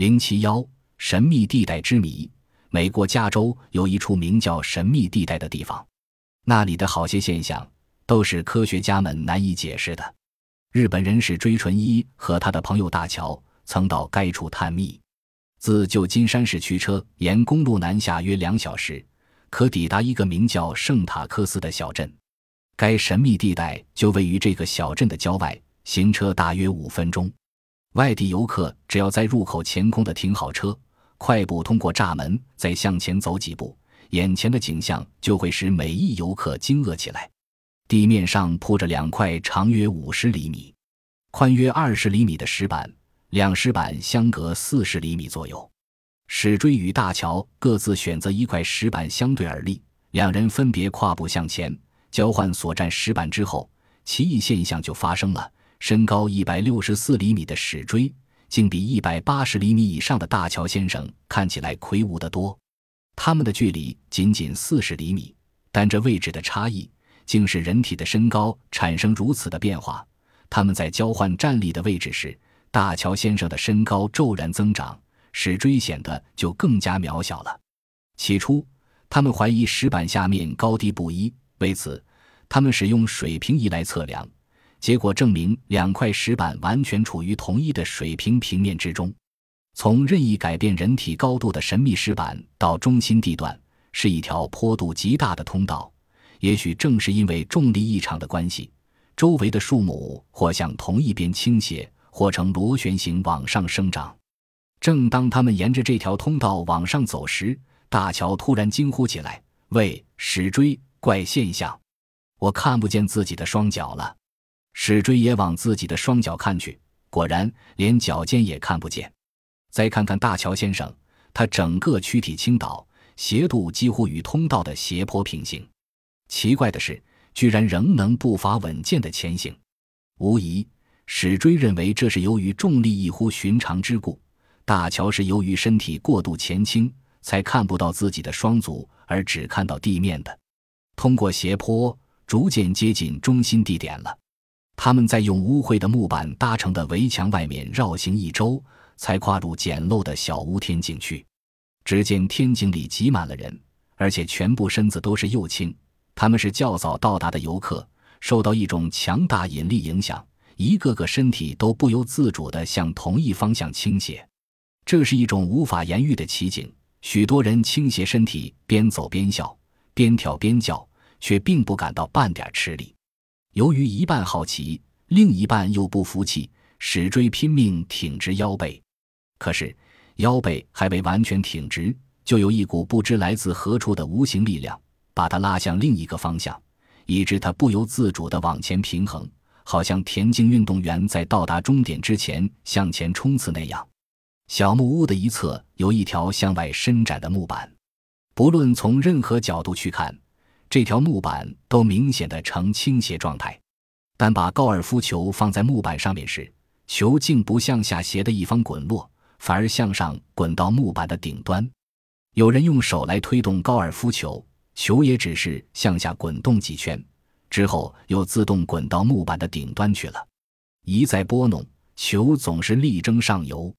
零七幺神秘地带之谜。美国加州有一处名叫“神秘地带”的地方，那里的好些现象都是科学家们难以解释的。日本人是追纯一和他的朋友大乔曾到该处探秘。自旧金山市驱车沿公路南下约两小时，可抵达一个名叫圣塔克斯的小镇。该神秘地带就位于这个小镇的郊外，行车大约五分钟。外地游客只要在入口前空的停好车。快步通过栅门，再向前走几步，眼前的景象就会使每一游客惊愕起来。地面上铺着两块长约五十厘米、宽约二十厘米的石板，两石板相隔四十厘米左右。史锥与大乔各自选择一块石板相对而立，两人分别跨步向前，交换所占石板之后，奇异现象就发生了：身高一百六十四厘米的史锥。竟比一百八十厘米以上的大乔先生看起来魁梧得多。他们的距离仅仅四十厘米，但这位置的差异竟使人体的身高产生如此的变化。他们在交换站立的位置时，大乔先生的身高骤然增长，史锥显得就更加渺小了。起初，他们怀疑石板下面高低不一，为此，他们使用水平仪来测量。结果证明，两块石板完全处于同一的水平平面之中。从任意改变人体高度的神秘石板到中心地段，是一条坡度极大的通道。也许正是因为重力异常的关系，周围的树木或向同一边倾斜，或呈螺旋形往上生长。正当他们沿着这条通道往上走时，大乔突然惊呼起来：“喂，史锥，怪现象！我看不见自己的双脚了。”史锥也往自己的双脚看去，果然连脚尖也看不见。再看看大乔先生，他整个躯体倾倒，斜度几乎与通道的斜坡平行。奇怪的是，居然仍能步伐稳健的前行。无疑，史锥认为这是由于重力异乎寻常之故；大乔是由于身体过度前倾，才看不到自己的双足，而只看到地面的。通过斜坡，逐渐接近中心地点了。他们在用污秽的木板搭成的围墙外面绕行一周，才跨入简陋的小屋天井去。只见天井里挤满了人，而且全部身子都是右倾。他们是较早到达的游客，受到一种强大引力影响，一个个身体都不由自主地向同一方向倾斜。这是一种无法言喻的奇景。许多人倾斜身体，边走边笑，边跳边叫，却并不感到半点吃力。由于一半好奇，另一半又不服气，史锥拼命挺直腰背。可是腰背还未完全挺直，就有一股不知来自何处的无形力量把他拉向另一个方向，以致他不由自主地往前平衡，好像田径运动员在到达终点之前向前冲刺那样。小木屋的一侧有一条向外伸展的木板，不论从任何角度去看。这条木板都明显的呈倾斜状态，但把高尔夫球放在木板上面时，球竟不向下斜的一方滚落，反而向上滚到木板的顶端。有人用手来推动高尔夫球，球也只是向下滚动几圈，之后又自动滚到木板的顶端去了。一再拨弄，球总是力争上游。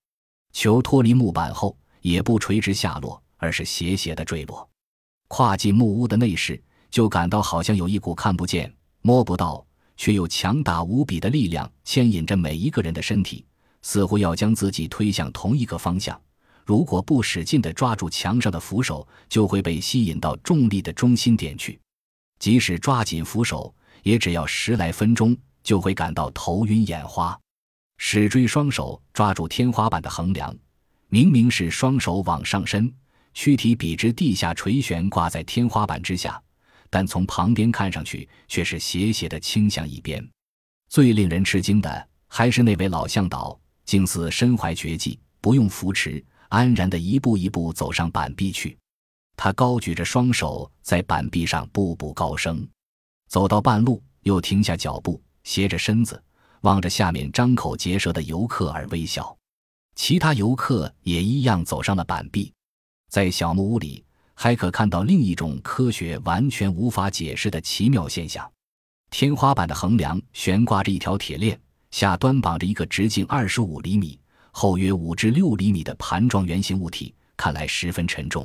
球脱离木板后，也不垂直下落，而是斜斜的坠落。跨进木屋的内室。就感到好像有一股看不见、摸不到，却又强大无比的力量牵引着每一个人的身体，似乎要将自己推向同一个方向。如果不使劲地抓住墙上的扶手，就会被吸引到重力的中心点去。即使抓紧扶手，也只要十来分钟，就会感到头晕眼花。史锥双手抓住天花板的横梁，明明是双手往上伸，躯体笔直地下垂悬，挂在天花板之下。但从旁边看上去却是斜斜的倾向一边。最令人吃惊的还是那位老向导，竟似身怀绝技，不用扶持，安然的一步一步走上板壁去。他高举着双手在板壁上步步高升，走到半路又停下脚步，斜着身子望着下面张口结舌的游客而微笑。其他游客也一样走上了板壁，在小木屋里。还可看到另一种科学完全无法解释的奇妙现象：天花板的横梁悬挂着一条铁链，下端绑着一个直径二十五厘米、厚约五至六厘米的盘状圆形物体，看来十分沉重。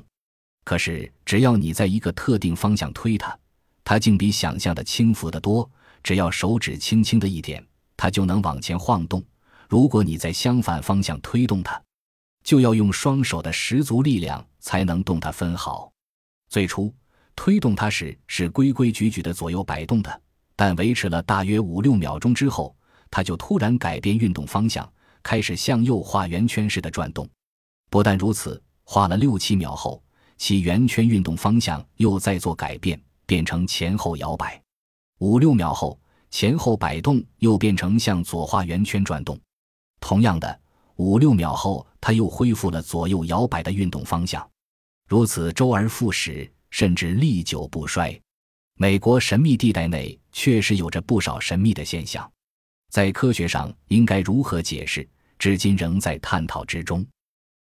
可是，只要你在一个特定方向推它，它竟比想象的轻浮得多。只要手指轻轻的一点，它就能往前晃动。如果你在相反方向推动它，就要用双手的十足力量才能动它分毫。最初推动它时是规规矩矩的左右摆动的，但维持了大约五六秒钟之后，它就突然改变运动方向，开始向右画圆圈似的转动。不但如此，画了六七秒后，其圆圈运动方向又再做改变，变成前后摇摆。五六秒后，前后摆动又变成向左画圆圈转动。同样的，五六秒后，它又恢复了左右摇摆的运动方向。如此周而复始，甚至历久不衰。美国神秘地带内确实有着不少神秘的现象，在科学上应该如何解释，至今仍在探讨之中。